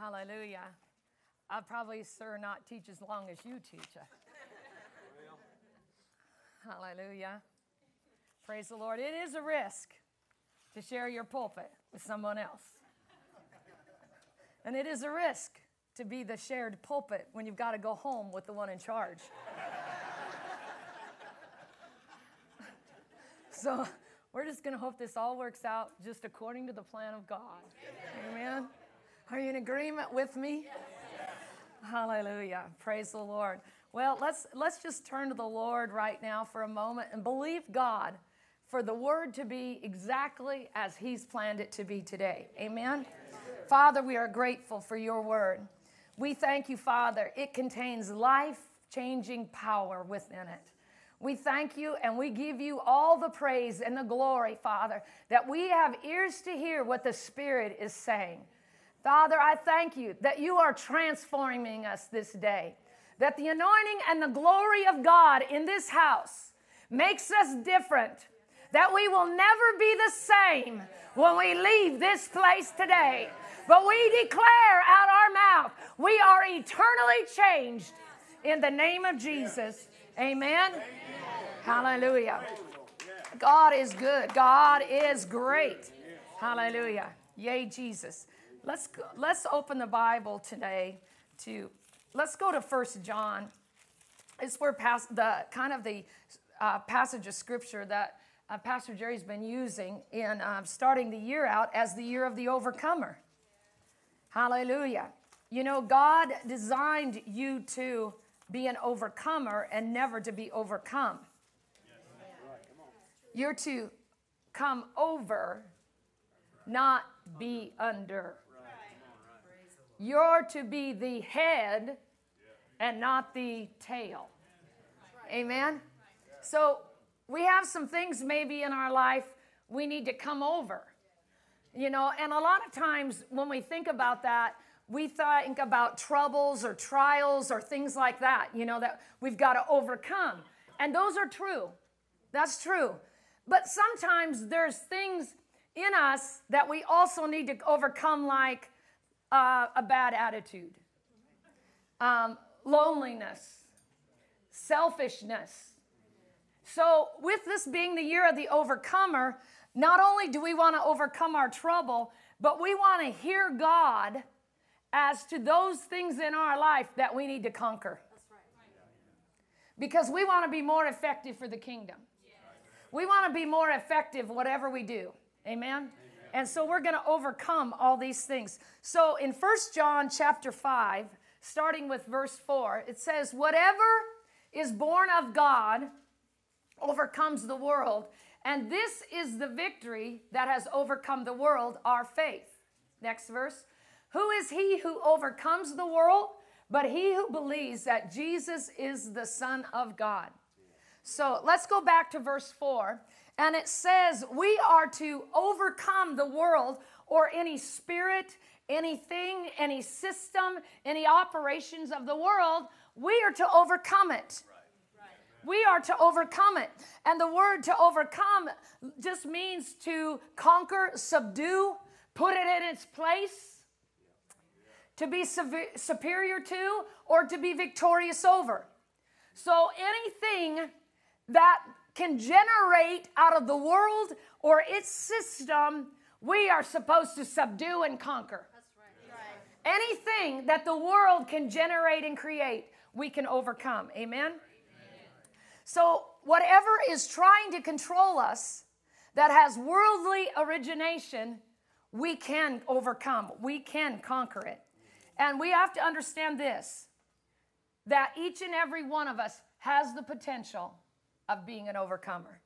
Hallelujah. I'll probably, sir, not teach as long as you teach. Hallelujah. Praise the Lord. It is a risk to share your pulpit with someone else. And it is a risk to be the shared pulpit when you've got to go home with the one in charge. so we're just going to hope this all works out just according to the plan of God. Amen. Are you in agreement with me? Hallelujah. Praise the Lord. Well, let's let's just turn to the Lord right now for a moment and believe God for the word to be exactly as he's planned it to be today. Amen. Father, we are grateful for your word. We thank you, Father. It contains life-changing power within it. We thank you and we give you all the praise and the glory, Father, that we have ears to hear what the Spirit is saying. Father, I thank you that you are transforming us this day, that the anointing and the glory of God in this house makes us different, that we will never be the same when we leave this place today. But we declare out our mouth, we are eternally changed in the name of Jesus. Amen. Amen. Hallelujah. God is good. God is great. Hallelujah. Yay, Jesus. Let's go, let's open the Bible today to let's go to First John. It's where past the kind of the uh, passage of scripture that uh, Pastor Jerry's been using in uh, starting the year out as the year of the overcomer. Hallelujah. You know, God designed you to be an overcomer and never to be overcome. You're to come over, not be under. You're to be the head and not the tail. Amen? So we have some things maybe in our life we need to come over. You know, and a lot of times when we think about that, we think about troubles or trials or things like that, you know, that we've got to overcome. And those are true. That's true. But sometimes there's things in us that we also need to overcome, like uh, a bad attitude, um, loneliness, selfishness. So, with this being the year of the overcomer, not only do we want to overcome our trouble, but we want to hear God as to those things in our life that we need to conquer. Because we want to be more effective for the kingdom. We want to be more effective whatever we do. Amen. And so we're going to overcome all these things. So in First John chapter 5, starting with verse 4, it says, Whatever is born of God overcomes the world. And this is the victory that has overcome the world, our faith. Next verse. Who is he who overcomes the world? But he who believes that Jesus is the Son of God. So let's go back to verse 4. And it says we are to overcome the world or any spirit, anything, any system, any operations of the world. We are to overcome it. We are to overcome it. And the word to overcome just means to conquer, subdue, put it in its place, to be superior to, or to be victorious over. So anything that can generate out of the world or its system, we are supposed to subdue and conquer. Right. Anything that the world can generate and create, we can overcome. Amen? Amen? So, whatever is trying to control us that has worldly origination, we can overcome, we can conquer it. And we have to understand this that each and every one of us has the potential of being an overcomer.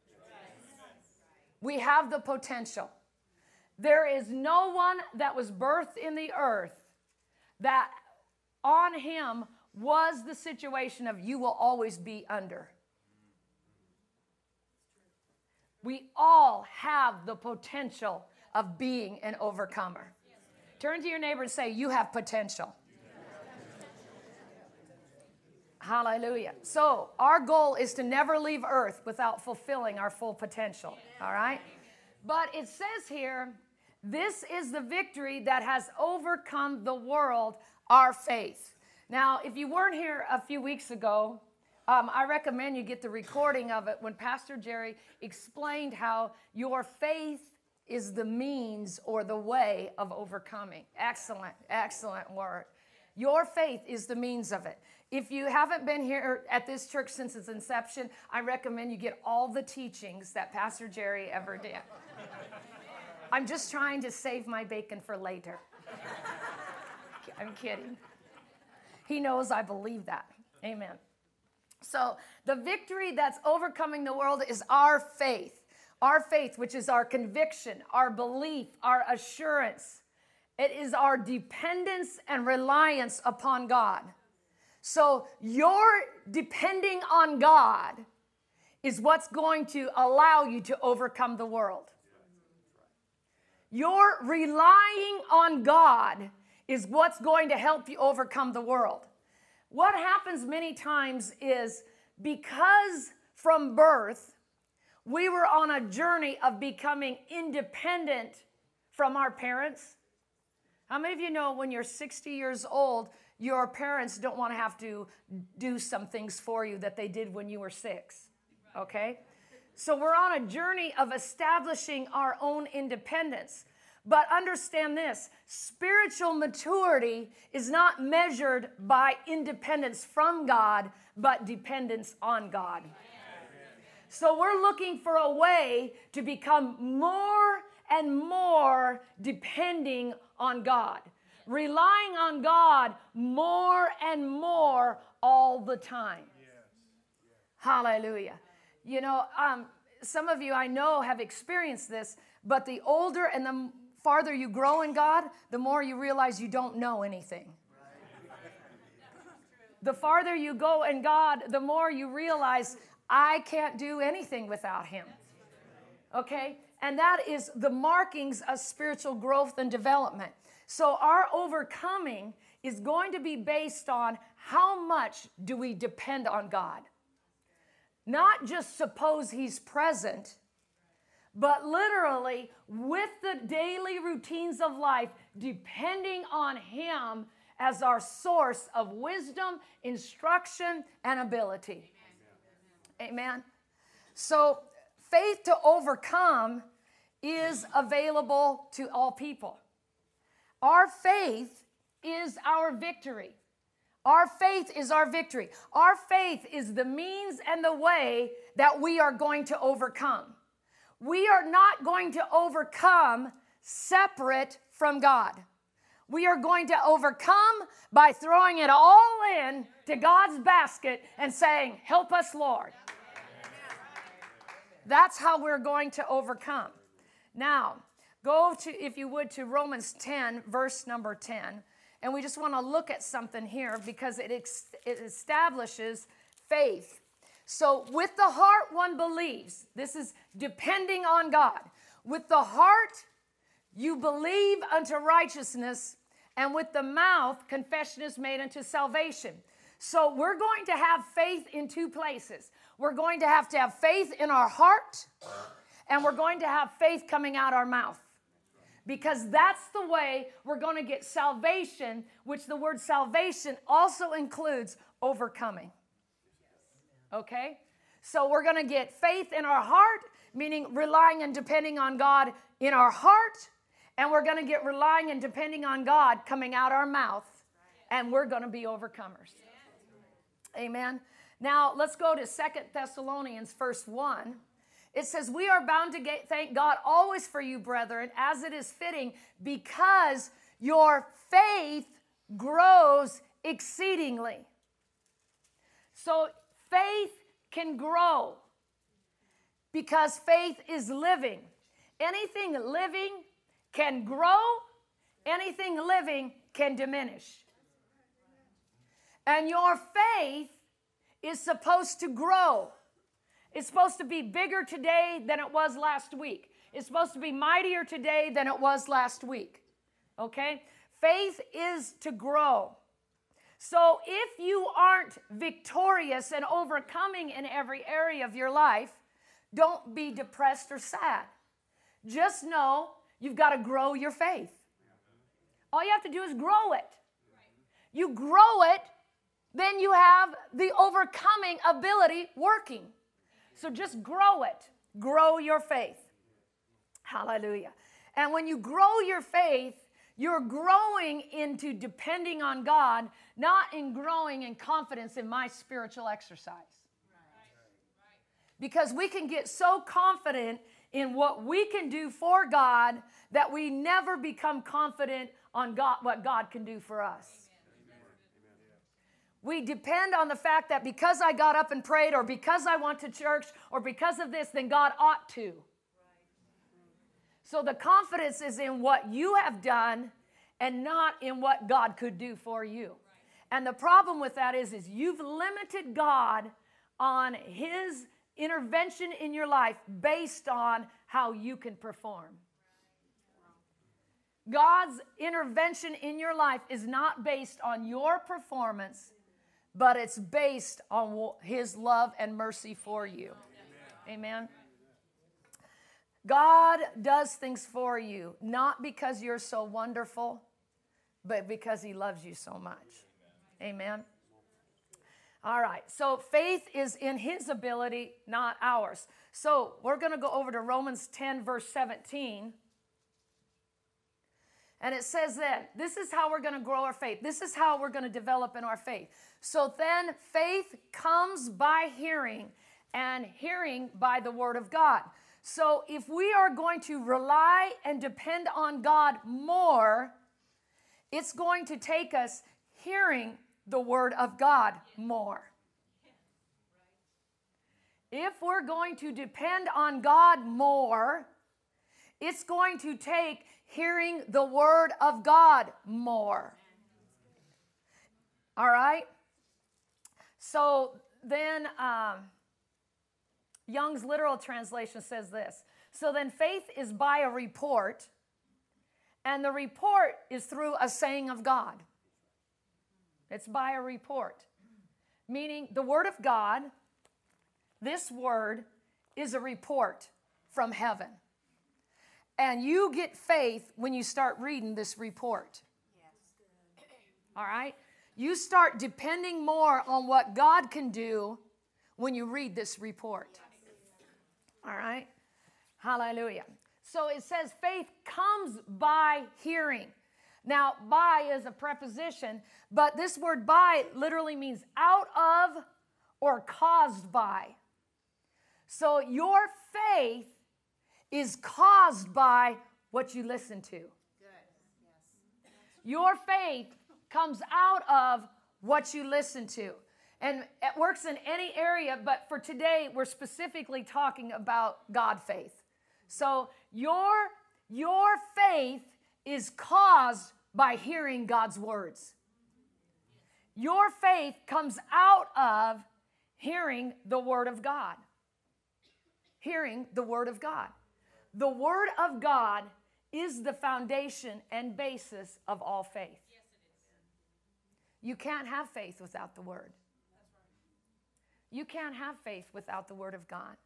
We have the potential. There is no one that was birthed in the earth that on him was the situation of you will always be under. We all have the potential of being an overcomer. Turn to your neighbor and say, You have potential. Hallelujah. So, our goal is to never leave earth without fulfilling our full potential. All right? But it says here This is the victory that has overcome the world, our faith. Now, if you weren't here a few weeks ago, um, I recommend you get the recording of it when Pastor Jerry explained how your faith is the means or the way of overcoming. Excellent, excellent word. Your faith is the means of it. If you haven't been here at this church since its inception, I recommend you get all the teachings that Pastor Jerry ever did. I'm just trying to save my bacon for later. I'm kidding. He knows I believe that. Amen. So, the victory that's overcoming the world is our faith. Our faith, which is our conviction, our belief, our assurance. It is our dependence and reliance upon God. So, your depending on God is what's going to allow you to overcome the world. Your relying on God is what's going to help you overcome the world. What happens many times is because from birth, we were on a journey of becoming independent from our parents. How many of you know when you're 60 years old, your parents don't want to have to do some things for you that they did when you were six? Okay? So we're on a journey of establishing our own independence. But understand this spiritual maturity is not measured by independence from God, but dependence on God. So we're looking for a way to become more and more depending on God, relying on God more and more all the time. Hallelujah. You know, um, some of you I know have experienced this, but the older and the farther you grow in God, the more you realize you don't know anything. The farther you go in God, the more you realize I can't do anything without Him. Okay? And that is the markings of spiritual growth and development. So our overcoming is going to be based on how much do we depend on God. Not just suppose He's present, but literally with the daily routines of life, depending on Him as our source of wisdom, instruction, and ability. Amen. So, faith to overcome is available to all people. Our faith is our victory. Our faith is our victory. Our faith is the means and the way that we are going to overcome. We are not going to overcome separate from God. We are going to overcome by throwing it all in to God's basket and saying, Help us, Lord. That's how we're going to overcome. Now, go to, if you would, to Romans 10, verse number 10. And we just want to look at something here because it, ex- it establishes faith so, with the heart, one believes. This is depending on God. With the heart, you believe unto righteousness, and with the mouth, confession is made unto salvation. So, we're going to have faith in two places. We're going to have to have faith in our heart, and we're going to have faith coming out our mouth. Because that's the way we're going to get salvation, which the word salvation also includes overcoming. Okay? So we're going to get faith in our heart, meaning relying and depending on God in our heart, and we're going to get relying and depending on God coming out our mouth, and we're going to be overcomers. Amen. Now let's go to Second Thessalonians, verse 1. It says, We are bound to get, thank God always for you, brethren, as it is fitting, because your faith grows exceedingly. So faith can grow because faith is living. Anything living can grow, anything living can diminish. And your faith is supposed to grow. It's supposed to be bigger today than it was last week. It's supposed to be mightier today than it was last week. Okay? Faith is to grow. So if you aren't victorious and overcoming in every area of your life, don't be depressed or sad. Just know You've got to grow your faith. All you have to do is grow it. You grow it, then you have the overcoming ability working. So just grow it. Grow your faith. Hallelujah. And when you grow your faith, you're growing into depending on God, not in growing in confidence in my spiritual exercise. Because we can get so confident in what we can do for God that we never become confident on God, what God can do for us. We depend on the fact that because I got up and prayed, or because I went to church, or because of this, then God ought to. So the confidence is in what you have done and not in what God could do for you. And the problem with that is, is you've limited God on his intervention in your life based on how you can perform. God's intervention in your life is not based on your performance, but it's based on his love and mercy for you. Amen. Amen. God does things for you, not because you're so wonderful, but because He loves you so much. Amen. All right, so faith is in His ability, not ours. So we're going to go over to Romans 10, verse 17. And it says then, this is how we're going to grow our faith. This is how we're going to develop in our faith. So then faith comes by hearing, and hearing by the word of God. So if we are going to rely and depend on God more, it's going to take us hearing the word of God more. If we're going to depend on God more, it's going to take hearing the word of God more. All right? So then, um, Young's literal translation says this So then faith is by a report, and the report is through a saying of God. It's by a report, meaning the Word of God, this Word, is a report from heaven. And you get faith when you start reading this report. All right? You start depending more on what God can do when you read this report. All right? Hallelujah. So it says faith comes by hearing. Now, by is a preposition, but this word by literally means out of or caused by. So your faith is caused by what you listen to. Your faith comes out of what you listen to. And it works in any area, but for today, we're specifically talking about God faith. So your, your faith is caused by hearing God's words. Your faith comes out of hearing the Word of God. Hearing the Word of God. The Word of God is the foundation and basis of all faith. Yes, You can't have faith without the Word. You can't have faith without the Word of God.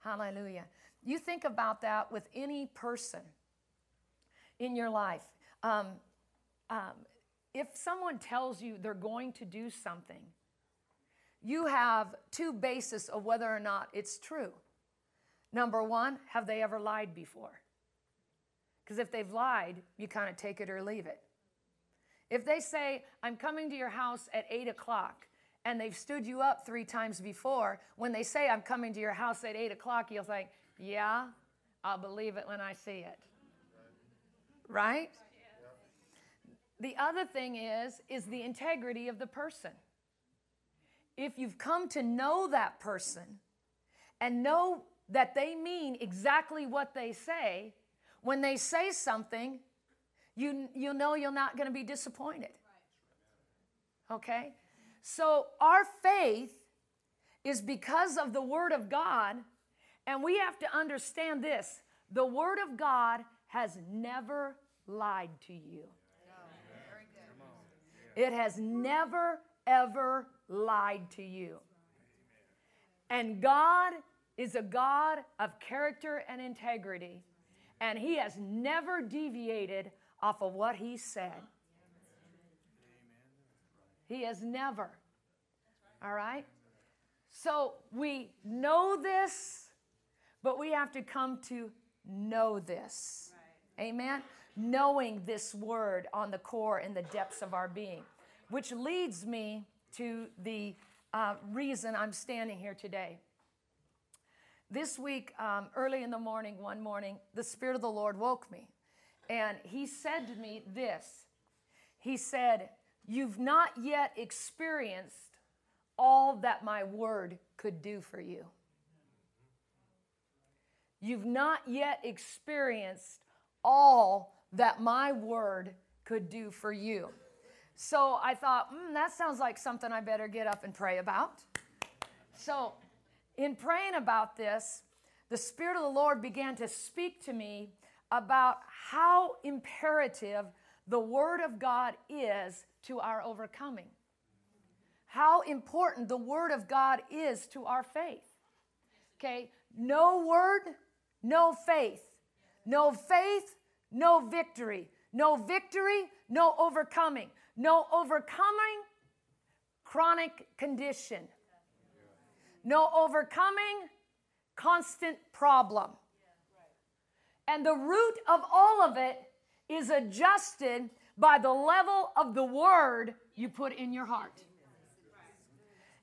Hallelujah. You think about that with any person in your life. Um, um, if someone tells you they're going to do something, you have two bases of whether or not it's true. Number one, have they ever lied before? Because if they've lied, you kind of take it or leave it. If they say, I'm coming to your house at 8 o'clock, and they've stood you up three times before, when they say, I'm coming to your house at 8 o'clock, you'll think, Yeah, I'll believe it when I see it. Right? The other thing is, is the integrity of the person. If you've come to know that person and know that they mean exactly what they say, when they say something, you, you know you're not going to be disappointed. Okay? So our faith is because of the Word of God, and we have to understand this the Word of God has never lied to you. It has never, ever lied to you. And God is a God of character and integrity. and he has never deviated off of what he said. He has never. All right? So we know this, but we have to come to know this. Amen? Knowing this word on the core in the depths of our being, which leads me to the uh, reason I'm standing here today. This week, um, early in the morning, one morning, the Spirit of the Lord woke me. And He said to me this He said, You've not yet experienced all that my word could do for you. You've not yet experienced all that my word could do for you. So I thought, mm, that sounds like something I better get up and pray about. So, in praying about this, the Spirit of the Lord began to speak to me about how imperative the Word of God is to our overcoming. How important the Word of God is to our faith. Okay, no Word, no faith. No faith, no victory. No victory, no overcoming. No overcoming, chronic condition. No overcoming, constant problem. And the root of all of it is adjusted by the level of the word you put in your heart.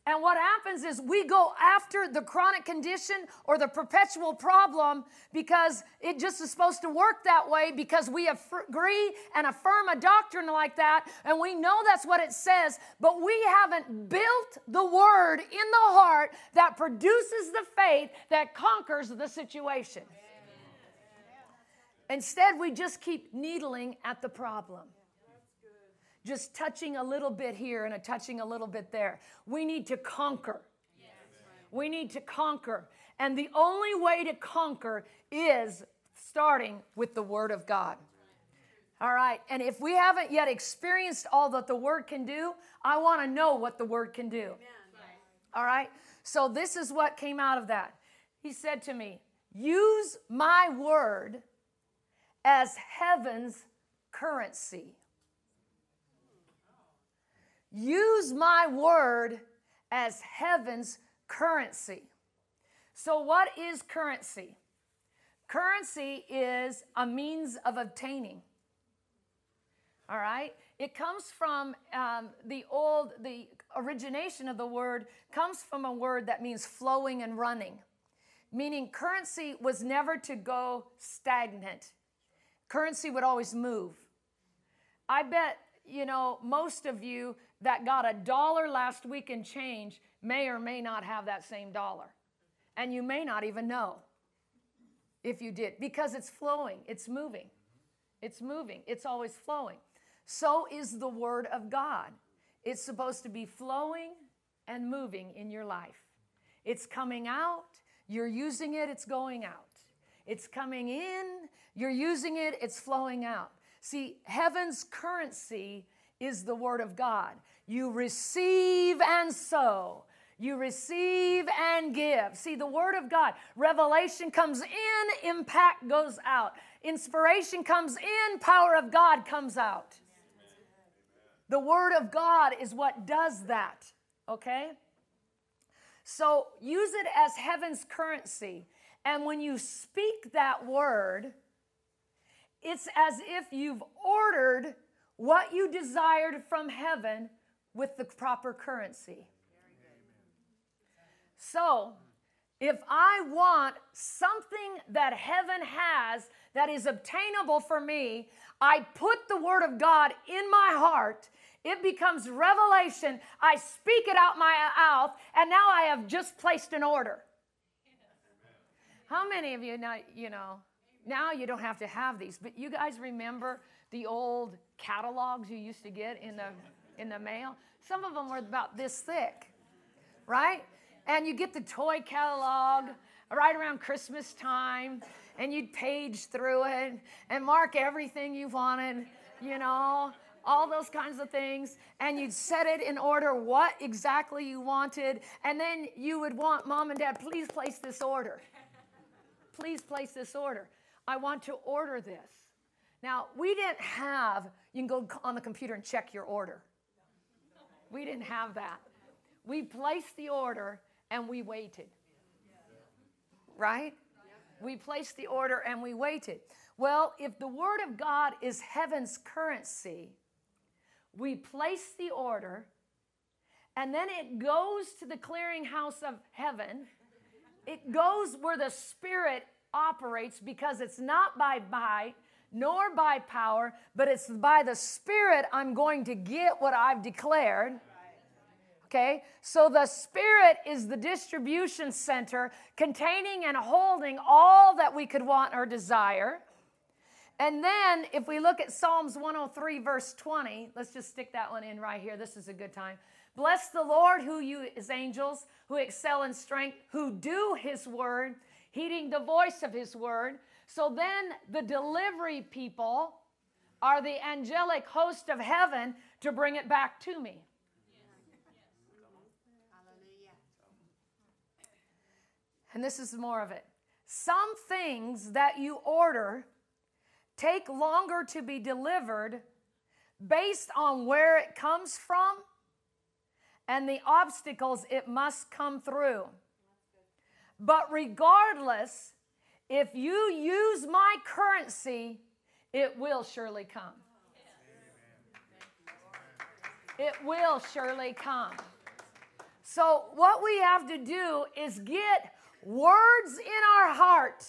And what happens is we go after the chronic condition or the perpetual problem because it just is supposed to work that way because we agree and affirm a doctrine like that and we know that's what it says, but we haven't built the word in the heart that produces the faith that conquers the situation. Instead, we just keep needling at the problem just touching a little bit here and a touching a little bit there. We need to conquer. We need to conquer. And the only way to conquer is starting with the Word of God. All right. And if we haven't yet experienced all that the Word can do, I want to know what the Word can do. All right. So this is what came out of that. He said to me, Use my Word as heaven's currency. Use my word as heaven's currency. So, what is currency? Currency is a means of obtaining. All right? It comes from um, the old, the origination of the word comes from a word that means flowing and running, meaning currency was never to go stagnant. Currency would always move. I bet, you know, most of you that got a dollar last week in change may or may not have that same dollar. And you may not even know if you did because it's flowing, it's moving. It's moving, it's always flowing. So is the Word of God. It's supposed to be flowing and moving in your life. It's coming out, you're using it, it's going out. It's coming in, you're using it, it's flowing out. See, heaven's currency is the Word of God. You receive and sow. You receive and give. See, the Word of God, revelation comes in, impact goes out. Inspiration comes in, power of God comes out. The Word of God is what does that, okay? So use it as heaven's currency. And when you speak that word, it's as if you've ordered what you desired from heaven with the proper currency. So, if I want something that heaven has that is obtainable for me, I put the Word of God in my heart. It becomes revelation. I speak it out my mouth, and now I have just placed an order. How many of you now, you know, now you don't have to have these, but you guys remember the old catalogs you used to get in the in the mail? Some of them were about this thick, right? And you get the toy catalog right around Christmas time, and you'd page through it and mark everything you wanted, you know, all those kinds of things, and you'd set it in order what exactly you wanted, and then you would want mom and dad, please place this order. Please place this order. I want to order this. Now, we didn't have, you can go on the computer and check your order. We didn't have that. We placed the order and we waited. Right? We placed the order and we waited. Well, if the Word of God is heaven's currency, we place the order and then it goes to the clearinghouse of heaven. It goes where the Spirit operates because it's not by might nor by power, but it's by the Spirit I'm going to get what I've declared. Okay, so the Spirit is the distribution center containing and holding all that we could want or desire. And then, if we look at Psalms 103, verse 20, let's just stick that one in right here. This is a good time. Bless the Lord, who you his angels, who excel in strength, who do his word, heeding the voice of his word. So then the delivery people are the angelic host of heaven to bring it back to me. And this is more of it. Some things that you order take longer to be delivered based on where it comes from and the obstacles it must come through. But regardless, if you use my currency, it will surely come. It will surely come. So, what we have to do is get words in our heart,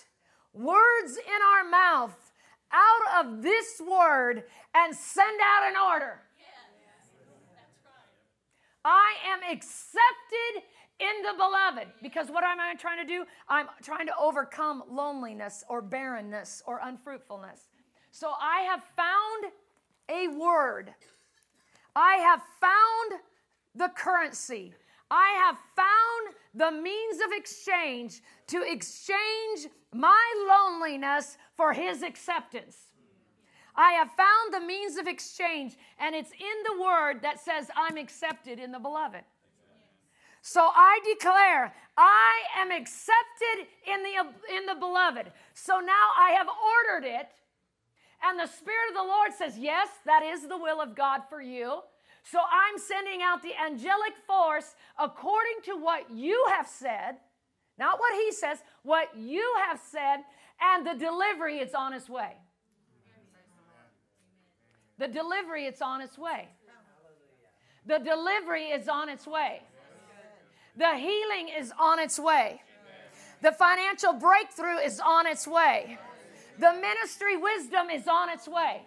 words in our mouth, out of this word and send out an order. I am accepted in the beloved. Because what am I trying to do? I'm trying to overcome loneliness or barrenness or unfruitfulness. So I have found a word. I have found the currency. I have found the means of exchange to exchange my loneliness for his acceptance. I have found the means of exchange, and it's in the word that says, I'm accepted in the beloved. So I declare, I am accepted in the, in the beloved. So now I have ordered it, and the Spirit of the Lord says, Yes, that is the will of God for you. So I'm sending out the angelic force according to what you have said, not what he says, what you have said, and the delivery is on its way. The delivery it's on its way. The delivery is on its way. The healing is on its way. The financial breakthrough is on its way. The ministry wisdom is on its way.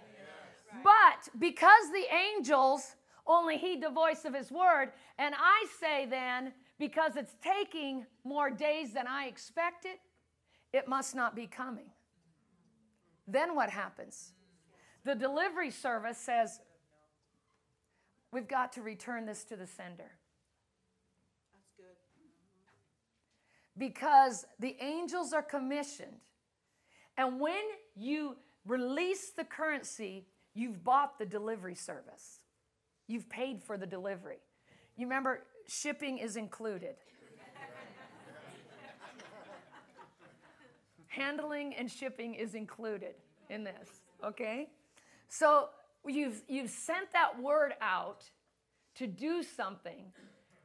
But because the angels only heed the voice of his word. And I say then, because it's taking more days than I expected, it must not be coming. Then what happens? The delivery service says, We've got to return this to the sender. That's good. Because the angels are commissioned. And when you release the currency, you've bought the delivery service. You've paid for the delivery. You remember, shipping is included. Handling and shipping is included in this, okay? So you've, you've sent that word out to do something,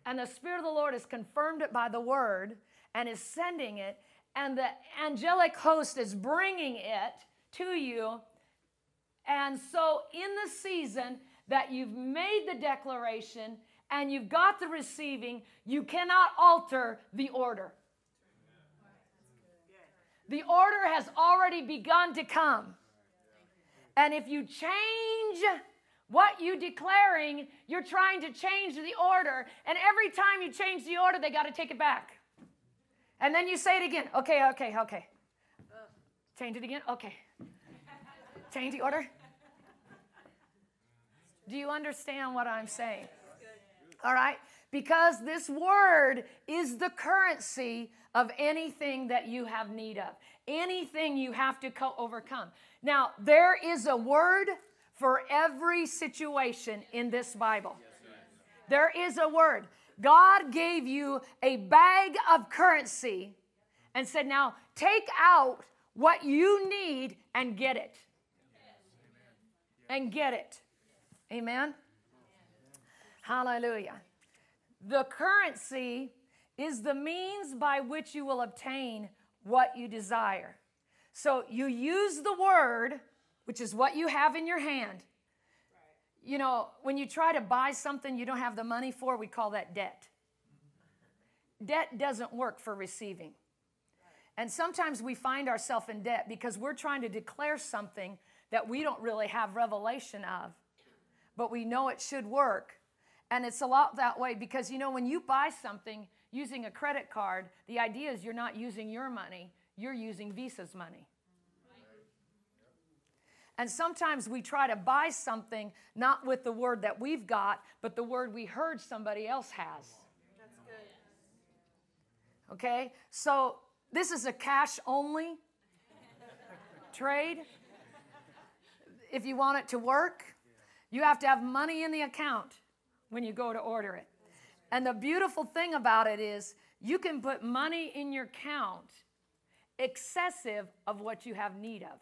and the Spirit of the Lord has confirmed it by the word and is sending it, and the angelic host is bringing it to you. And so, in the season, that you've made the declaration and you've got the receiving, you cannot alter the order. The order has already begun to come. And if you change what you declaring, you're trying to change the order. And every time you change the order, they got to take it back. And then you say it again. Okay, okay, okay. Change it again. Okay. Change the order. Do you understand what I'm saying? All right? Because this word is the currency of anything that you have need of, anything you have to co- overcome. Now, there is a word for every situation in this Bible. There is a word. God gave you a bag of currency and said, Now take out what you need and get it. And get it. Amen? Hallelujah. The currency is the means by which you will obtain what you desire. So you use the word, which is what you have in your hand. You know, when you try to buy something you don't have the money for, we call that debt. Debt doesn't work for receiving. And sometimes we find ourselves in debt because we're trying to declare something that we don't really have revelation of, but we know it should work. And it's a lot that way because, you know, when you buy something using a credit card, the idea is you're not using your money, you're using Visa's money. And sometimes we try to buy something not with the word that we've got, but the word we heard somebody else has. That's good. Okay? So this is a cash only trade. If you want it to work, you have to have money in the account when you go to order it. And the beautiful thing about it is you can put money in your account excessive of what you have need of.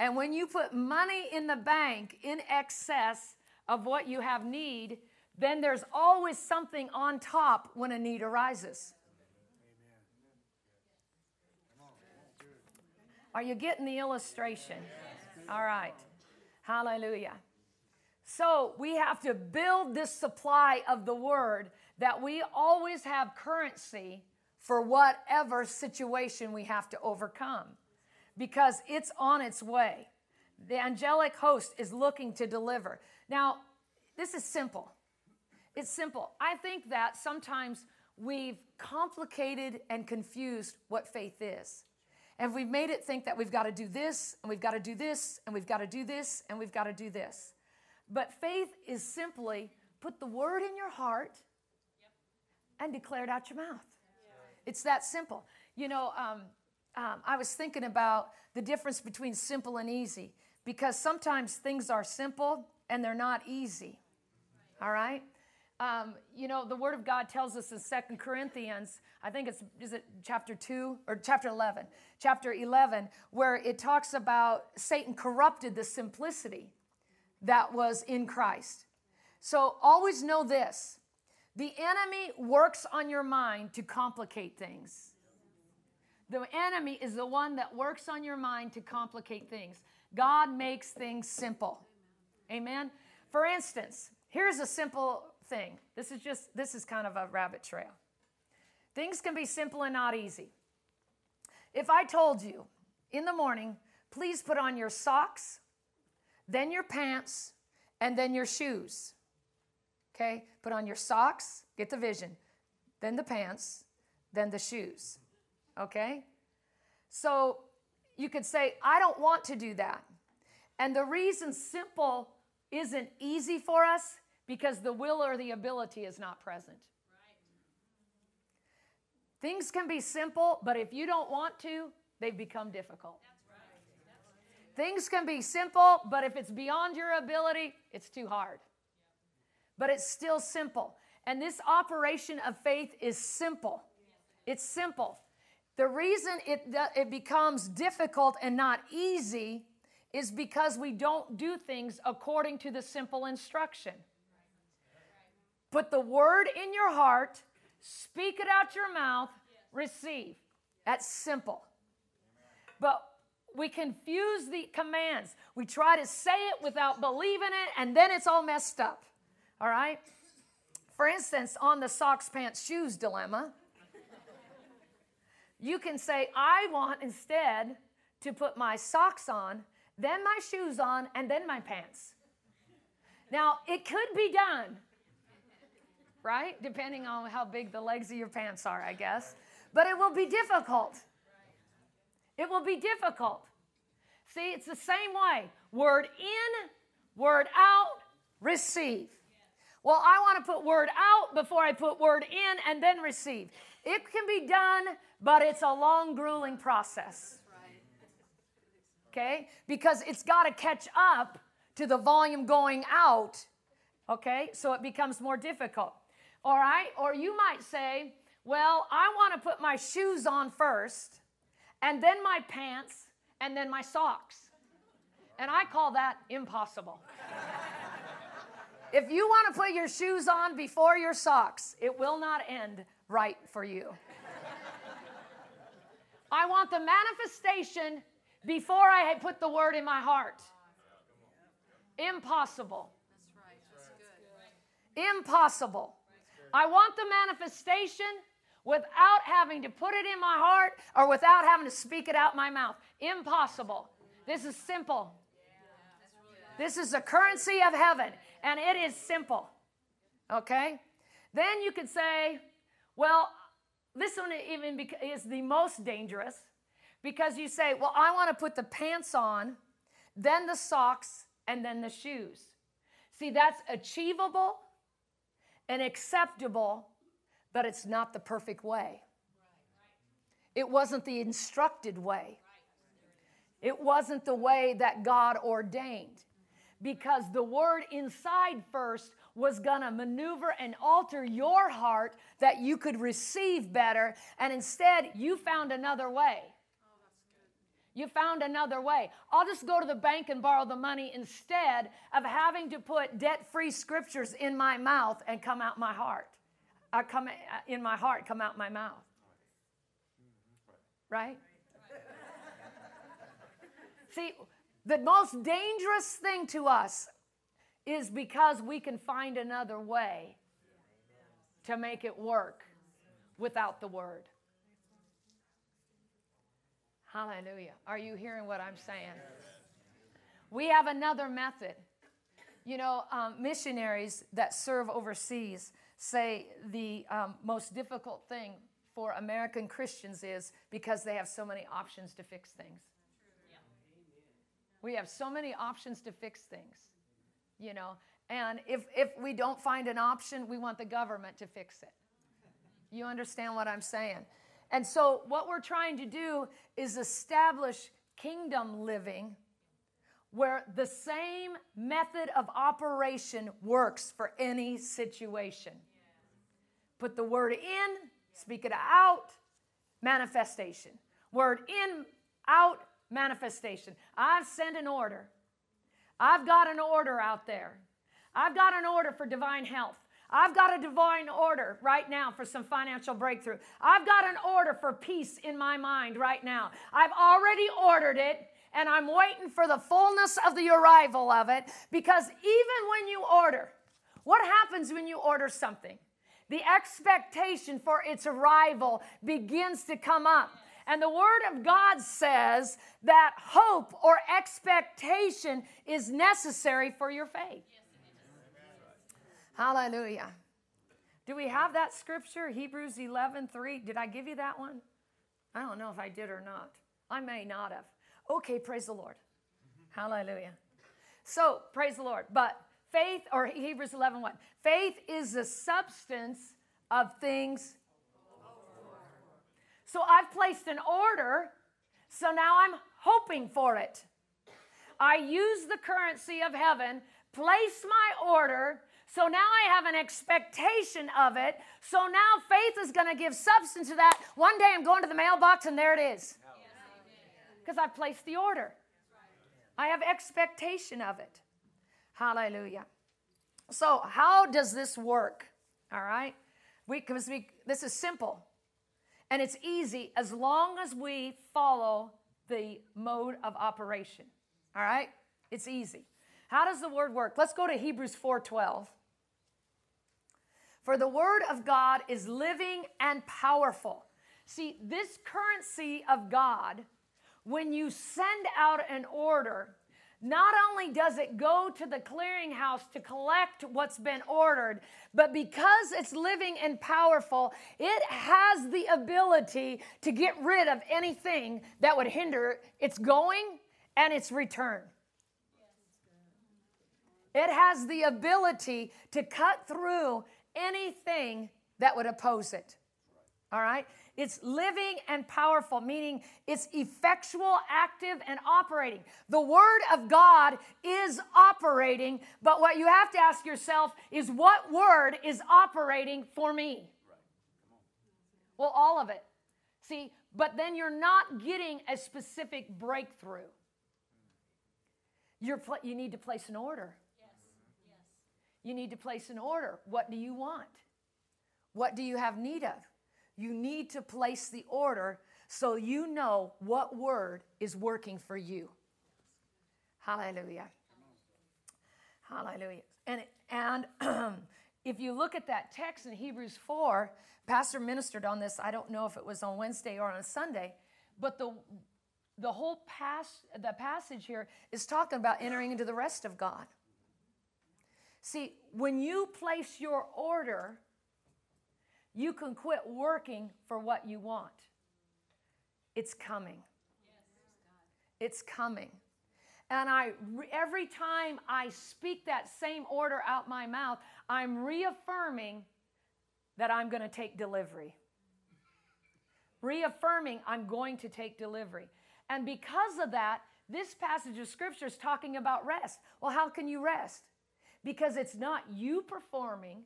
And when you put money in the bank in excess of what you have need, then there's always something on top when a need arises. Are you getting the illustration? All right. Hallelujah. So we have to build this supply of the word that we always have currency for whatever situation we have to overcome because it's on its way. The angelic host is looking to deliver. Now, this is simple. It's simple. I think that sometimes we've complicated and confused what faith is. And we've made it think that we've got to do this, and we've got to do this, and we've got to do this, and we've got to do this. But faith is simply put the word in your heart and declare it out your mouth. It's that simple. You know, um, um, I was thinking about the difference between simple and easy because sometimes things are simple and they're not easy. All right? Um, you know, the Word of God tells us in Second Corinthians, I think it's, is it chapter 2 or chapter 11? Chapter 11, where it talks about Satan corrupted the simplicity that was in Christ. So always know this the enemy works on your mind to complicate things. The enemy is the one that works on your mind to complicate things. God makes things simple. Amen. For instance, here's a simple thing. This is just this is kind of a rabbit trail. Things can be simple and not easy. If I told you in the morning, please put on your socks, then your pants, and then your shoes. Okay? Put on your socks, get the vision, then the pants, then the shoes. Okay? So you could say, I don't want to do that. And the reason simple isn't easy for us because the will or the ability is not present. Things can be simple, but if you don't want to, they become difficult. Things can be simple, but if it's beyond your ability, it's too hard. But it's still simple. And this operation of faith is simple. It's simple. The reason it, it becomes difficult and not easy is because we don't do things according to the simple instruction. Put the word in your heart, speak it out your mouth, receive. That's simple. But we confuse the commands. We try to say it without believing it, and then it's all messed up. All right? For instance, on the socks, pants, shoes dilemma, you can say, I want instead to put my socks on, then my shoes on, and then my pants. Now, it could be done, right? Depending on how big the legs of your pants are, I guess. But it will be difficult. It will be difficult. See, it's the same way word in, word out, receive. Well, I want to put word out before I put word in and then receive. It can be done, but it's a long, grueling process. Okay? Because it's got to catch up to the volume going out. Okay? So it becomes more difficult. All right? Or you might say, well, I want to put my shoes on first and then my pants, and then my socks. And I call that impossible. if you want to put your shoes on before your socks, it will not end right for you. I want the manifestation before I put the word in my heart. Impossible. Impossible. I want the manifestation without having to put it in my heart or without having to speak it out my mouth. Impossible. This is simple. This is the currency of heaven, and it is simple. Okay? Then you could say, well, this one even is the most dangerous because you say, well, I want to put the pants on, then the socks, and then the shoes. See, that's achievable and acceptable, but it's not the perfect way. It wasn't the instructed way. It wasn't the way that God ordained because the word inside first was going to maneuver and alter your heart that you could receive better. And instead, you found another way. You found another way. I'll just go to the bank and borrow the money instead of having to put debt free scriptures in my mouth and come out my heart. I come uh, in my heart, come out my mouth. Right? See, the most dangerous thing to us is because we can find another way to make it work without the word. Hallelujah. Are you hearing what I'm saying? We have another method. You know, um, missionaries that serve overseas say the um, most difficult thing for American Christians is because they have so many options to fix things. We have so many options to fix things, you know. And if, if we don't find an option, we want the government to fix it. You understand what I'm saying? And so, what we're trying to do is establish kingdom living where the same method of operation works for any situation. Put the word in, speak it out, manifestation. Word in, out, manifestation. I've sent an order. I've got an order out there. I've got an order for divine health. I've got a divine order right now for some financial breakthrough. I've got an order for peace in my mind right now. I've already ordered it and I'm waiting for the fullness of the arrival of it because even when you order, what happens when you order something? The expectation for its arrival begins to come up. And the Word of God says that hope or expectation is necessary for your faith. Hallelujah. Do we have that scripture, Hebrews 11 3? Did I give you that one? I don't know if I did or not. I may not have. Okay, praise the Lord. Hallelujah. So, praise the Lord. But faith, or Hebrews 11 1, faith is the substance of things so I've placed an order, so now I'm hoping for it. I use the currency of heaven, place my order, so now I have an expectation of it. So now faith is going to give substance to that. One day I'm going to the mailbox and there it is. Because I've placed the order. I have expectation of it. Hallelujah. So, how does this work? All right? We, because we, this is simple. And it's easy as long as we follow the mode of operation. All right? It's easy. How does the word work? Let's go to Hebrews 4:12. For the word of God is living and powerful. See, this currency of God, when you send out an order, not only does it go to the clearinghouse to collect what's been ordered, but because it's living and powerful, it has the ability to get rid of anything that would hinder its going and its return. It has the ability to cut through anything that would oppose it. All right? It's living and powerful, meaning it's effectual, active, and operating. The Word of God is operating, but what you have to ask yourself is what Word is operating for me? Well, all of it. See, but then you're not getting a specific breakthrough. You're pl- you need to place an order. Yes. Yes. You need to place an order. What do you want? What do you have need of? You need to place the order so you know what word is working for you. Hallelujah. Hallelujah. And, and if you look at that text in Hebrews 4, Pastor ministered on this. I don't know if it was on Wednesday or on Sunday, but the, the whole pas- the passage here is talking about entering into the rest of God. See, when you place your order, you can quit working for what you want. It's coming. It's coming. And I every time I speak that same order out my mouth, I'm reaffirming that I'm going to take delivery. Reaffirming I'm going to take delivery. And because of that, this passage of scripture is talking about rest. Well, how can you rest? Because it's not you performing,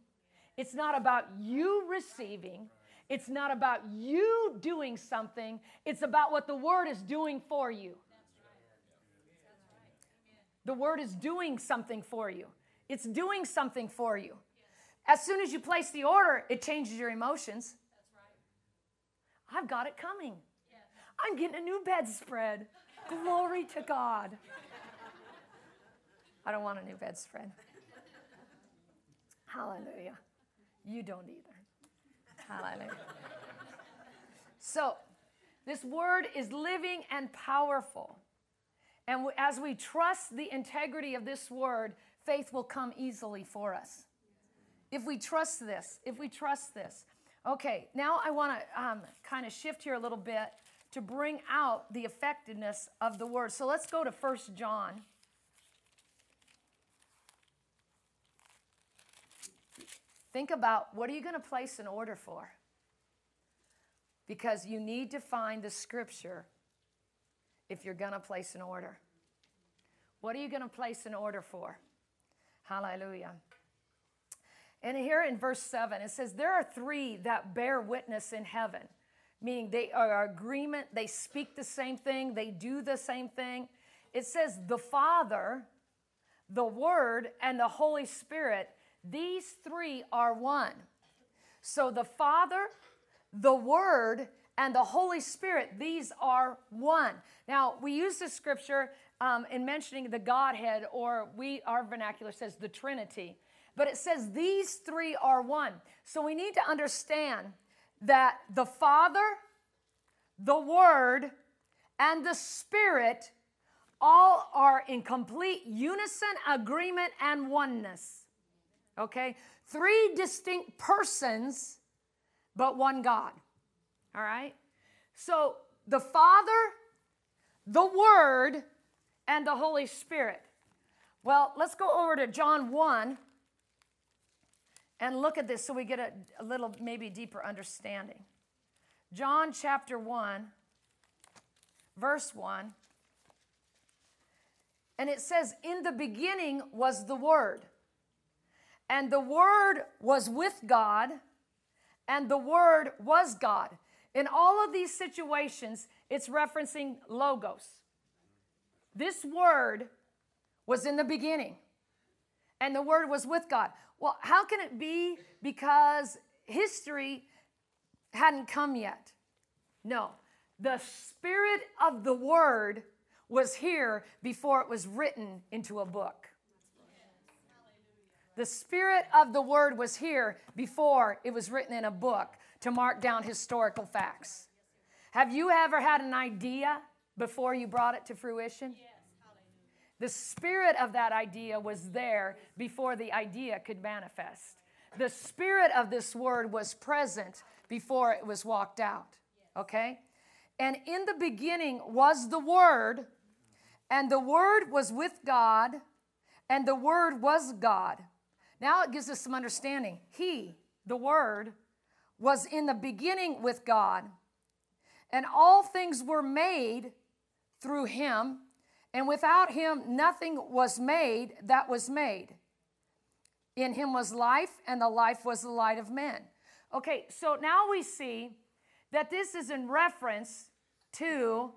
it's not about you receiving, it's not about you doing something, it's about what the word is doing for you. The word is doing something for you. It's doing something for you. As soon as you place the order, it changes your emotions. I've got it coming. I'm getting a new bedspread. Glory to God. I don't want a new bedspread. Hallelujah. You don't either. Hallelujah. So, this word is living and powerful. And as we trust the integrity of this word, faith will come easily for us. If we trust this, if we trust this. Okay, now I want to um, kind of shift here a little bit to bring out the effectiveness of the word. So let's go to First John. Think about what are you going to place an order for? Because you need to find the scripture if you're going to place an order. What are you going to place an order for? Hallelujah. And here in verse 7, it says, There are three that bear witness in heaven, meaning they are agreement, they speak the same thing, they do the same thing. It says, The Father, the Word, and the Holy Spirit, these three are one. So the Father, the Word, and the Holy Spirit, these are one. Now, we use this scripture um, in mentioning the Godhead, or we, our vernacular says the Trinity. But it says these three are one. So we need to understand that the Father, the Word, and the Spirit all are in complete unison, agreement, and oneness. Okay? Three distinct persons, but one God. All right? So the Father, the Word, and the Holy Spirit. Well, let's go over to John 1 and look at this so we get a, a little, maybe deeper understanding. John chapter 1, verse 1. And it says, In the beginning was the Word, and the Word was with God, and the Word was God. In all of these situations, it's referencing Logos. This Word was in the beginning, and the Word was with God. Well, how can it be? Because history hadn't come yet. No, the Spirit of the Word was here before it was written into a book. The Spirit of the Word was here before it was written in a book to mark down historical facts. Have you ever had an idea before you brought it to fruition? The spirit of that idea was there before the idea could manifest. The spirit of this word was present before it was walked out. Okay? And in the beginning was the Word, and the Word was with God, and the Word was God. Now it gives us some understanding. He, the Word, was in the beginning with God, and all things were made through him, and without him nothing was made that was made. In him was life, and the life was the light of men. Okay, so now we see that this is in reference to,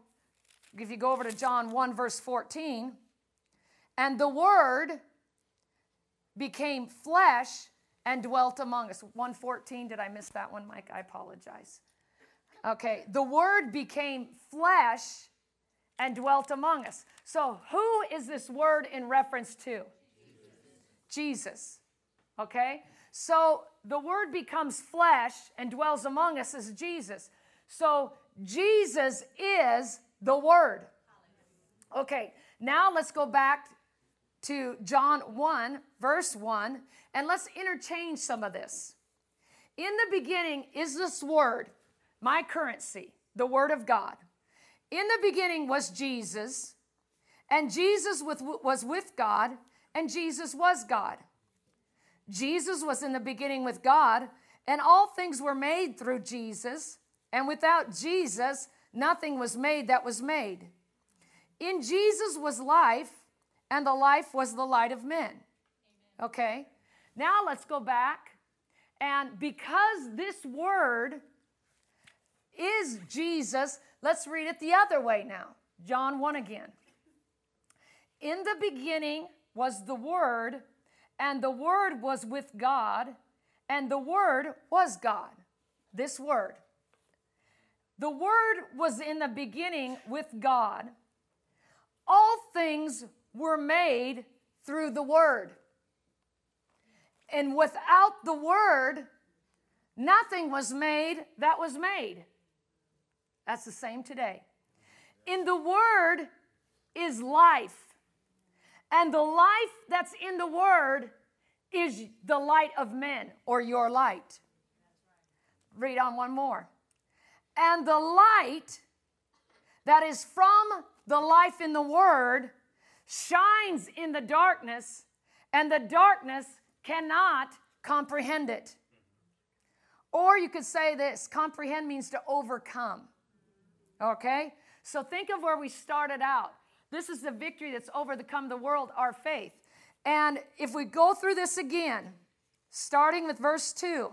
if you go over to John 1, verse 14, and the Word became flesh and dwelt among us. 114, did I miss that one, Mike? I apologize. Okay, the Word became flesh and dwelt among us. So, who is this word in reference to? Jesus. Jesus. Okay? So, the word becomes flesh and dwells among us as Jesus. So, Jesus is the word. Okay, now let's go back to John 1, verse 1, and let's interchange some of this. In the beginning is this word, my currency, the word of God. In the beginning was Jesus, and Jesus with, was with God, and Jesus was God. Jesus was in the beginning with God, and all things were made through Jesus, and without Jesus, nothing was made that was made. In Jesus was life, and the life was the light of men. Okay? Now let's go back. And because this word is Jesus, let's read it the other way now. John 1 again. In the beginning was the Word, and the Word was with God, and the Word was God. This Word. The Word was in the beginning with God. All things were made through the Word. And without the Word, nothing was made that was made. That's the same today. In the Word is life. And the life that's in the Word is the light of men or your light. Read on one more. And the light that is from the life in the Word shines in the darkness, and the darkness cannot comprehend it. Or you could say this comprehend means to overcome. Okay? So think of where we started out. This is the victory that's overcome the world, our faith. And if we go through this again, starting with verse 2,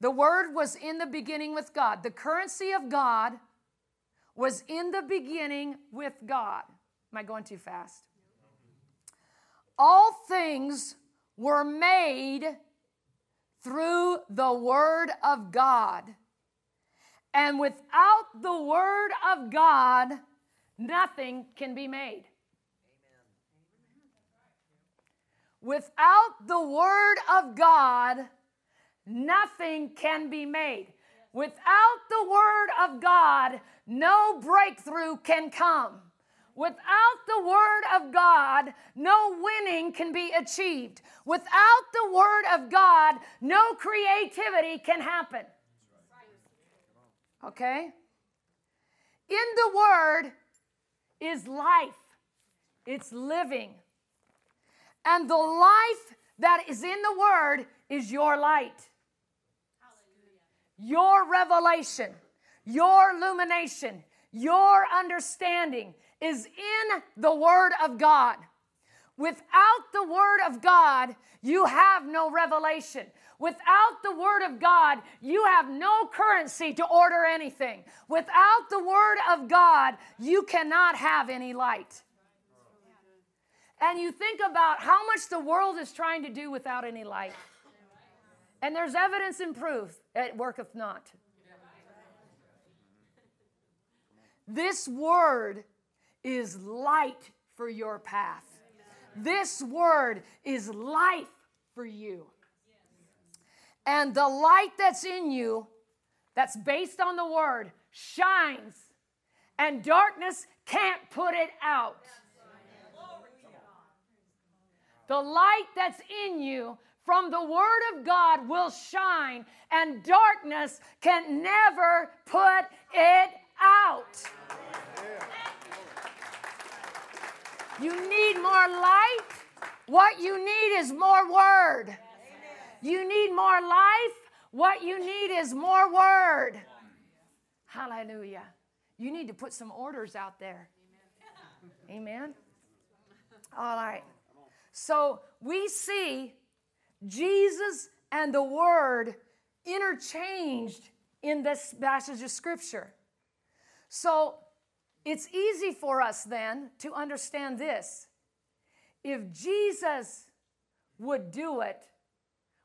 the Word was in the beginning with God. The currency of God was in the beginning with God. Am I going too fast? All things were made through the Word of God. And without the Word of God, nothing can be made. Without the Word of God, nothing can be made. Without the Word of God, no breakthrough can come. Without the Word of God, no winning can be achieved. Without the Word of God, no creativity can happen. Okay? In the Word is life, it's living. And the life that is in the Word is your light, your revelation, your illumination, your understanding is in the Word of God. Without the Word of God, you have no revelation. Without the Word of God, you have no currency to order anything. Without the Word of God, you cannot have any light. And you think about how much the world is trying to do without any light. And there's evidence and proof it worketh not. This word is light for your path. This word is life for you. And the light that's in you, that's based on the word, shines, and darkness can't put it out. The light that's in you from the Word of God will shine, and darkness can never put it out. You need more light. What you need is more Word. You need more life. What you need is more word. Hallelujah. You need to put some orders out there. Amen. All right. So we see Jesus and the Word interchanged in this passage of scripture. So it's easy for us then to understand this. If Jesus would do it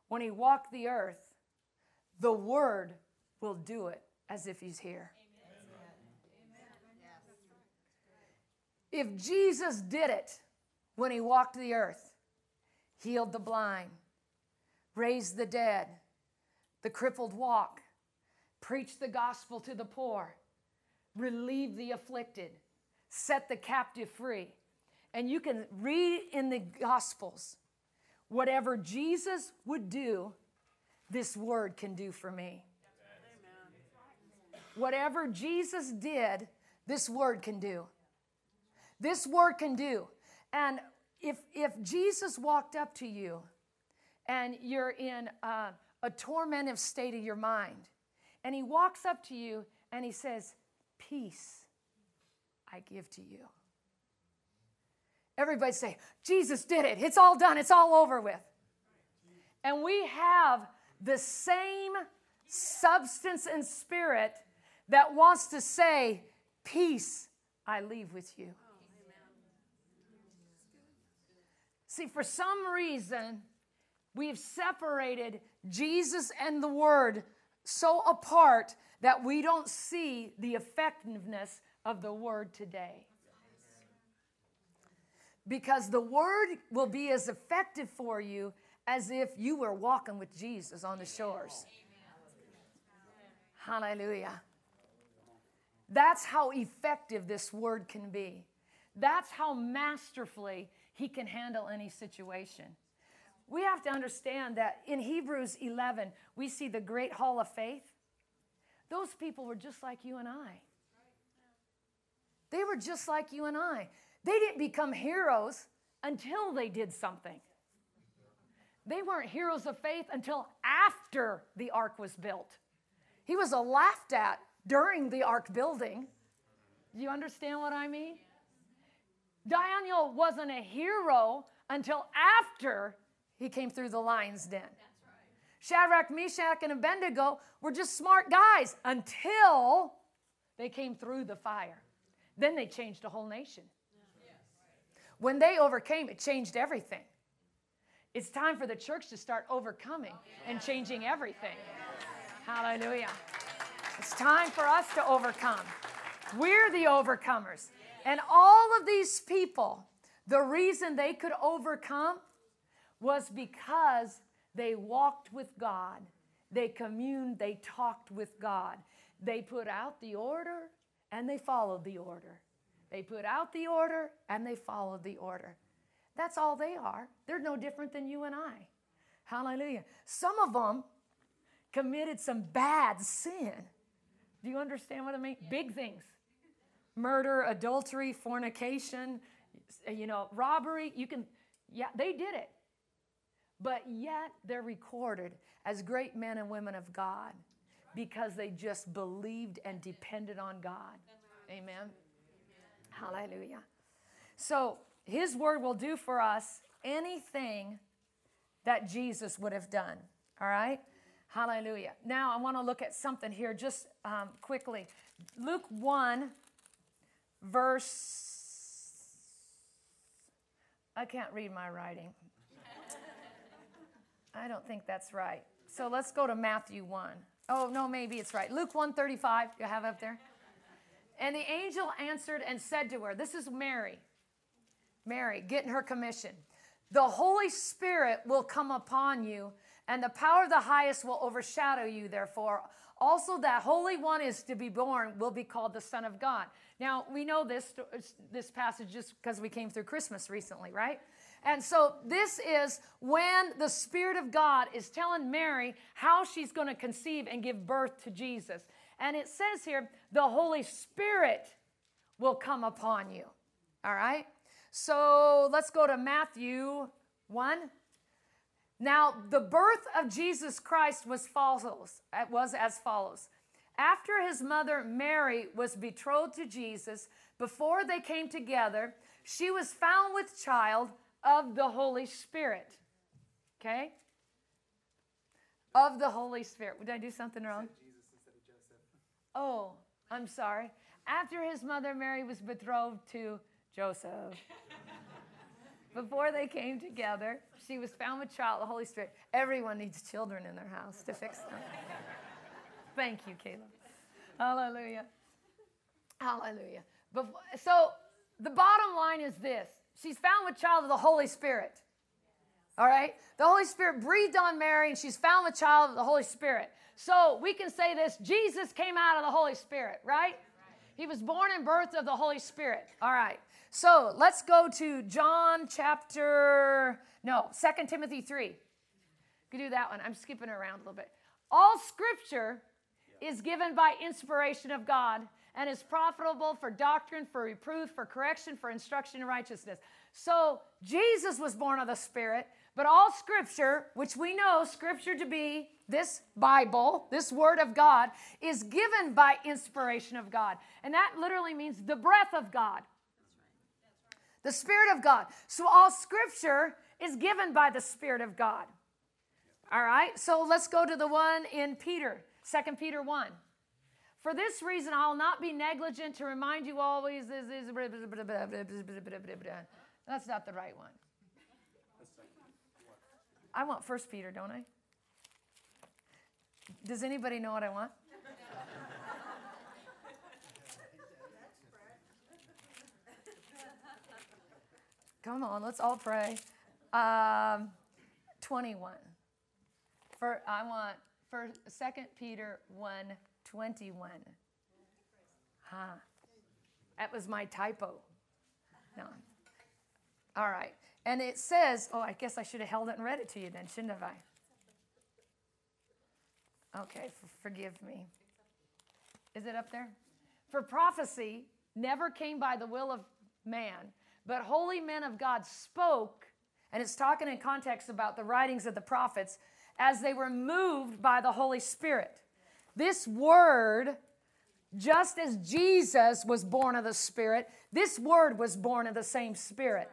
when he walked the earth, the word will do it as if he's here. If Jesus did it when he walked the earth, healed the blind, raised the dead, the crippled walk, preached the gospel to the poor, relieved the afflicted, set the captive free. And you can read in the gospels whatever Jesus would do, this word can do for me. Whatever Jesus did, this word can do. This word can do. And if, if Jesus walked up to you and you're in a, a tormentive state of your mind, and he walks up to you and he says, Peace I give to you. Everybody say, Jesus did it. It's all done. It's all over with. And we have the same substance and spirit that wants to say, Peace I leave with you. See, for some reason, we've separated Jesus and the Word so apart that we don't see the effectiveness of the Word today. Because the Word will be as effective for you as if you were walking with Jesus on the shores. Hallelujah. That's how effective this Word can be. That's how masterfully he can handle any situation. We have to understand that in Hebrews 11, we see the great hall of faith. Those people were just like you and I. They were just like you and I. They didn't become heroes until they did something. They weren't heroes of faith until after the ark was built. He was laughed at during the ark building. Do you understand what I mean? Daniel wasn't a hero until after he came through the lion's den. Shadrach, Meshach, and Abednego were just smart guys until they came through the fire. Then they changed a whole nation. When they overcame, it changed everything. It's time for the church to start overcoming and changing everything. Hallelujah. It's time for us to overcome. We're the overcomers. And all of these people, the reason they could overcome was because they walked with God. They communed, they talked with God. They put out the order and they followed the order. They put out the order and they followed the order. That's all they are. They're no different than you and I. Hallelujah. Some of them committed some bad sin. Do you understand what I mean? Big things murder, adultery, fornication, you know, robbery. You can, yeah, they did it. But yet they're recorded as great men and women of God because they just believed and depended on God. Amen. Hallelujah. So his word will do for us anything that Jesus would have done. All right? Hallelujah. Now I want to look at something here just um, quickly. Luke 1 verse. I can't read my writing. I don't think that's right. So let's go to Matthew 1. Oh, no, maybe it's right. Luke 135, you have up there? And the angel answered and said to her, This is Mary. Mary, getting her commission. The Holy Spirit will come upon you, and the power of the highest will overshadow you, therefore. Also, that Holy One is to be born will be called the Son of God. Now, we know this, this passage just because we came through Christmas recently, right? And so, this is when the Spirit of God is telling Mary how she's going to conceive and give birth to Jesus. And it says here, the Holy Spirit will come upon you. All right? So, let's go to Matthew 1. Now, the birth of Jesus Christ was follows, uh, was as follows. After his mother Mary was betrothed to Jesus, before they came together, she was found with child of the Holy Spirit. Okay? Of the Holy Spirit. Did I do something wrong? Oh, I'm sorry. After his mother Mary was betrothed to Joseph, before they came together, she was found with child, the Holy Spirit. Everyone needs children in their house to fix them. Thank you, Caleb. Hallelujah. Hallelujah. so the bottom line is this she's found with child of the Holy Spirit. All right? The Holy Spirit breathed on Mary, and she's found with child of the Holy Spirit. So we can say this Jesus came out of the Holy Spirit, right? He was born and birthed of the Holy Spirit. All right. So let's go to John chapter, no, Second Timothy 3. You can do that one. I'm skipping around a little bit. All scripture is given by inspiration of God and is profitable for doctrine, for reproof, for correction, for instruction in righteousness. So Jesus was born of the Spirit, but all scripture, which we know scripture to be this Bible, this Word of God, is given by inspiration of God. And that literally means the breath of God, the Spirit of God. So all scripture is given by the Spirit of God. All right, so let's go to the one in Peter, 2 Peter 1. For this reason, I'll not be negligent to remind you always. That's not the right one. I want First Peter, don't I? Does anybody know what I want? Come on, let's all pray. Um, 21. For I want for Second Peter 1 21. Huh. That was my typo. No. All right. And it says, oh, I guess I should have held it and read it to you then, shouldn't have I? Okay, forgive me. Is it up there? For prophecy never came by the will of man, but holy men of God spoke, and it's talking in context about the writings of the prophets as they were moved by the Holy Spirit. This word, just as Jesus was born of the Spirit, this word was born of the same Spirit.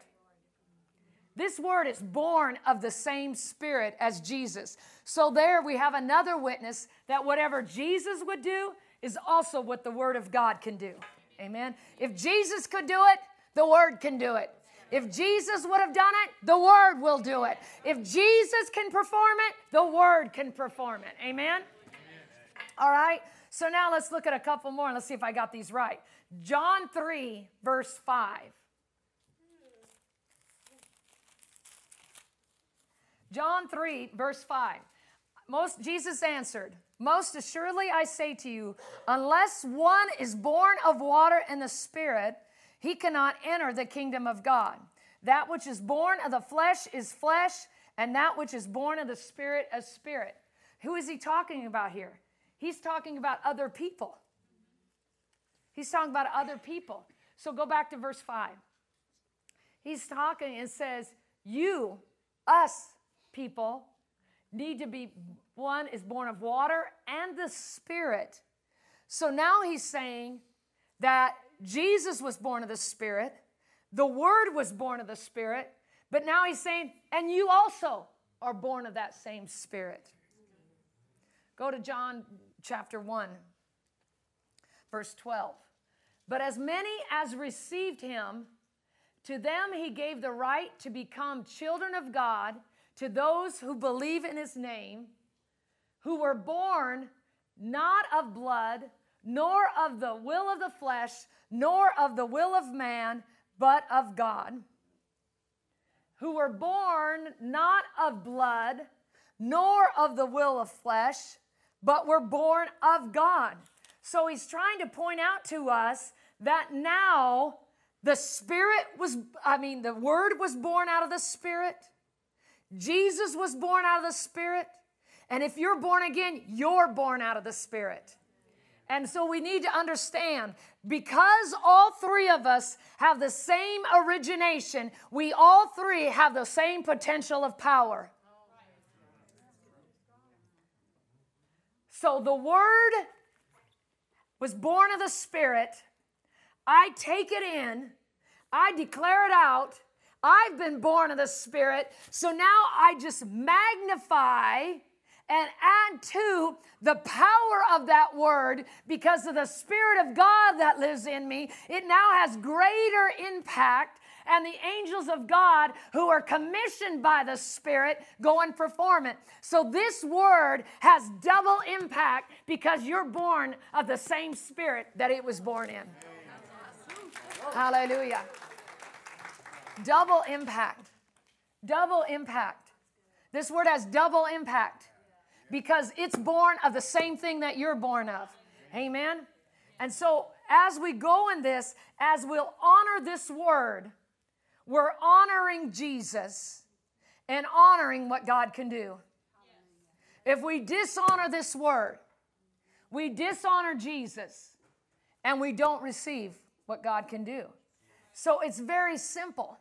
This word is born of the same spirit as Jesus. So, there we have another witness that whatever Jesus would do is also what the word of God can do. Amen. If Jesus could do it, the word can do it. If Jesus would have done it, the word will do it. If Jesus can perform it, the word can perform it. Amen. All right. So now let's look at a couple more and let's see if I got these right. John 3, verse 5. John 3, verse 5. Most Jesus answered, Most assuredly I say to you, unless one is born of water and the Spirit, he cannot enter the kingdom of God. That which is born of the flesh is flesh, and that which is born of the Spirit is spirit. Who is he talking about here? He's talking about other people. He's talking about other people. So go back to verse 5. He's talking and says, You, us, people need to be one is born of water and the Spirit. So now he's saying that Jesus was born of the Spirit, the Word was born of the Spirit, but now he's saying, and you also are born of that same Spirit. Go to John chapter 1, verse 12. But as many as received him, to them he gave the right to become children of God to those who believe in his name, who were born not of blood, nor of the will of the flesh, nor of the will of man, but of God. Who were born not of blood, nor of the will of flesh, but we're born of God. So he's trying to point out to us that now the Spirit was, I mean, the Word was born out of the Spirit. Jesus was born out of the Spirit. And if you're born again, you're born out of the Spirit. And so we need to understand because all three of us have the same origination, we all three have the same potential of power. So the Word was born of the Spirit. I take it in, I declare it out, I've been born of the Spirit. So now I just magnify and add to the power of that word because of the Spirit of God that lives in me, it now has greater impact. And the angels of God who are commissioned by the Spirit go and perform it. So this word has double impact because you're born of the same Spirit that it was born in. Hallelujah. Double impact. Double impact. This word has double impact because it's born of the same thing that you're born of. Amen. And so, as we go in this, as we'll honor this word, we're honoring Jesus and honoring what God can do. If we dishonor this word, we dishonor Jesus and we don't receive what God can do. So it's very simple.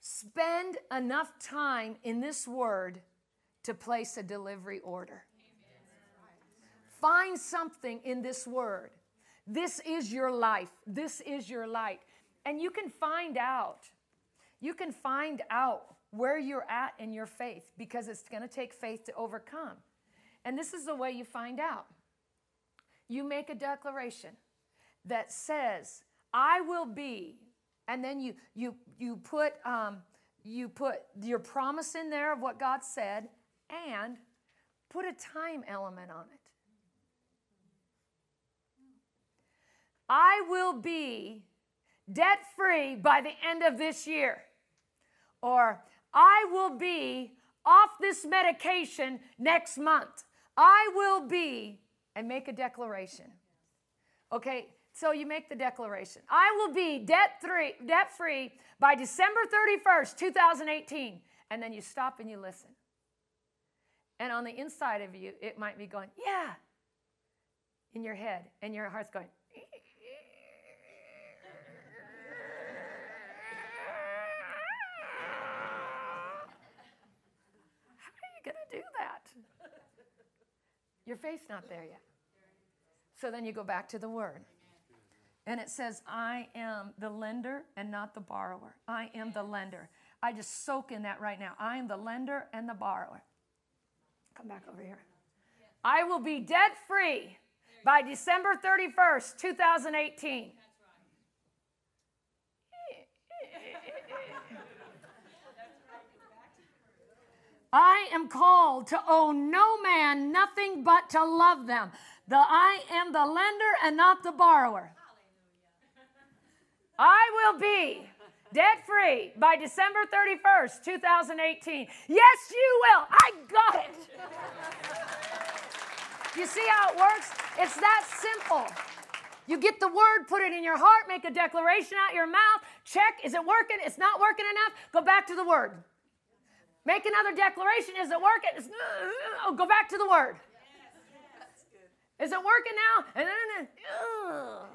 Spend enough time in this word to place a delivery order. Find something in this word. This is your life. This is your light. And you can find out. You can find out where you're at in your faith because it's going to take faith to overcome. And this is the way you find out. You make a declaration that says, I will be, and then you you you put um, you put your promise in there of what God said, and put a time element on it. I will be debt free by the end of this year. Or I will be off this medication next month. I will be, and make a declaration. Okay, so you make the declaration. I will be debt free, debt free by December 31st, 2018. And then you stop and you listen. And on the inside of you, it might be going, yeah, in your head, and your heart's going, How are you going to do that? Your faith's not there yet. So then you go back to the word. And it says, I am the lender and not the borrower. I am the lender. I just soak in that right now. I am the lender and the borrower. Come back over here. I will be debt free by December 31st, 2018. I am called to owe no man nothing but to love them. The I am the lender and not the borrower. I will be debt free by December 31st, 2018. Yes, you will. I got it. you see how it works? It's that simple. You get the word, put it in your heart, make a declaration out your mouth, check, is it working? It's not working enough, go back to the word. Make another declaration, is it working? It's, uh, oh, go back to the word. Is it working now? And then, uh,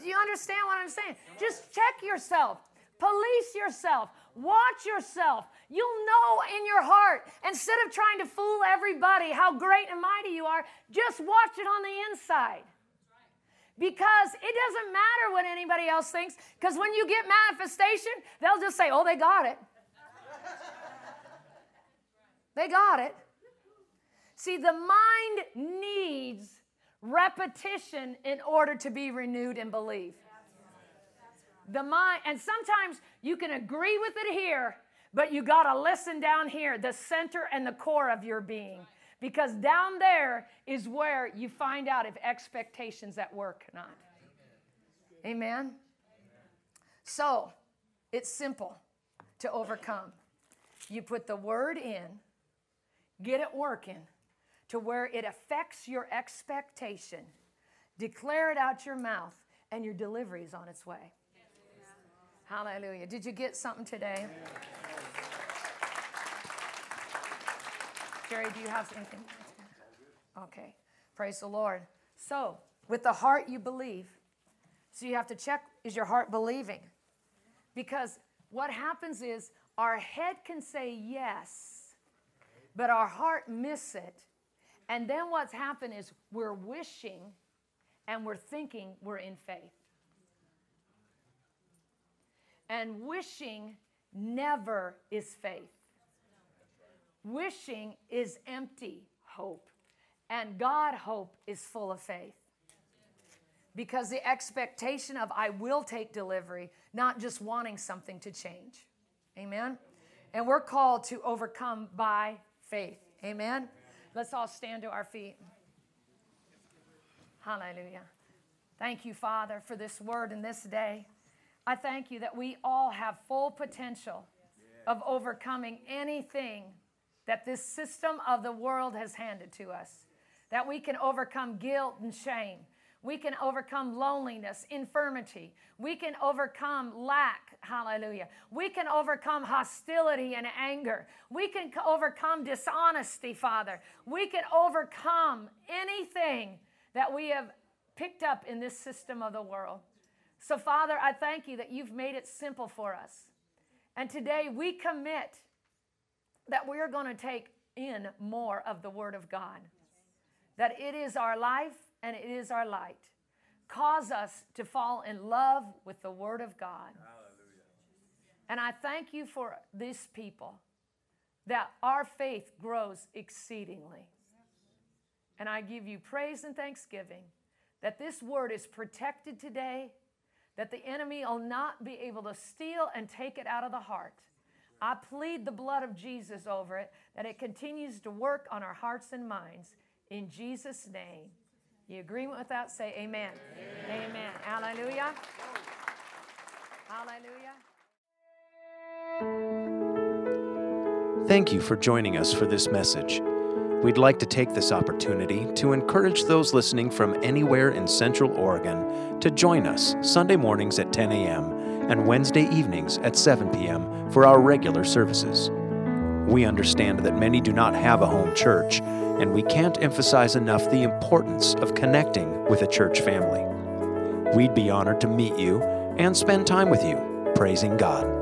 do you understand what I'm saying? Just check yourself, police yourself, watch yourself. You'll know in your heart. Instead of trying to fool everybody how great and mighty you are, just watch it on the inside. Because it doesn't matter what anybody else thinks, because when you get manifestation, they'll just say, oh, they got it. They got it. See, the mind needs repetition in order to be renewed in belief. The mind, and sometimes you can agree with it here, but you got to listen down here, the center and the core of your being. Because down there is where you find out if expectations at work or not. Amen? So, it's simple to overcome. You put the word in, get it working to where it affects your expectation. Declare it out your mouth, and your delivery is on its way. Hallelujah. Did you get something today? Jerry, do you have anything? Okay. Praise the Lord. So, with the heart you believe. So you have to check is your heart believing? Because what happens is our head can say yes, but our heart miss it and then what's happened is we're wishing and we're thinking we're in faith. And wishing never is faith. Wishing is empty hope, and God hope is full of faith. Because the expectation of I will take delivery, not just wanting something to change. Amen? And we're called to overcome by faith. Amen? Let's all stand to our feet. Hallelujah. Thank you, Father, for this word and this day. I thank you that we all have full potential of overcoming anything that this system of the world has handed to us. That we can overcome guilt and shame. We can overcome loneliness, infirmity. We can overcome lack. Hallelujah. We can overcome hostility and anger. We can overcome dishonesty, Father. We can overcome anything that we have picked up in this system of the world. So, Father, I thank you that you've made it simple for us. And today we commit that we're going to take in more of the Word of God, that it is our life and it is our light. Cause us to fall in love with the Word of God. Hallelujah. And I thank you for this people that our faith grows exceedingly. And I give you praise and thanksgiving that this word is protected today, that the enemy will not be able to steal and take it out of the heart. I plead the blood of Jesus over it, that it continues to work on our hearts and minds. In Jesus' name. You agree with that? Say amen. Amen. amen. Hallelujah. Hallelujah. Thank you for joining us for this message. We'd like to take this opportunity to encourage those listening from anywhere in Central Oregon to join us Sunday mornings at 10 a.m and Wednesday evenings at 7 p.m. for our regular services. We understand that many do not have a home church, and we can't emphasize enough the importance of connecting with a church family. We'd be honored to meet you and spend time with you, praising God.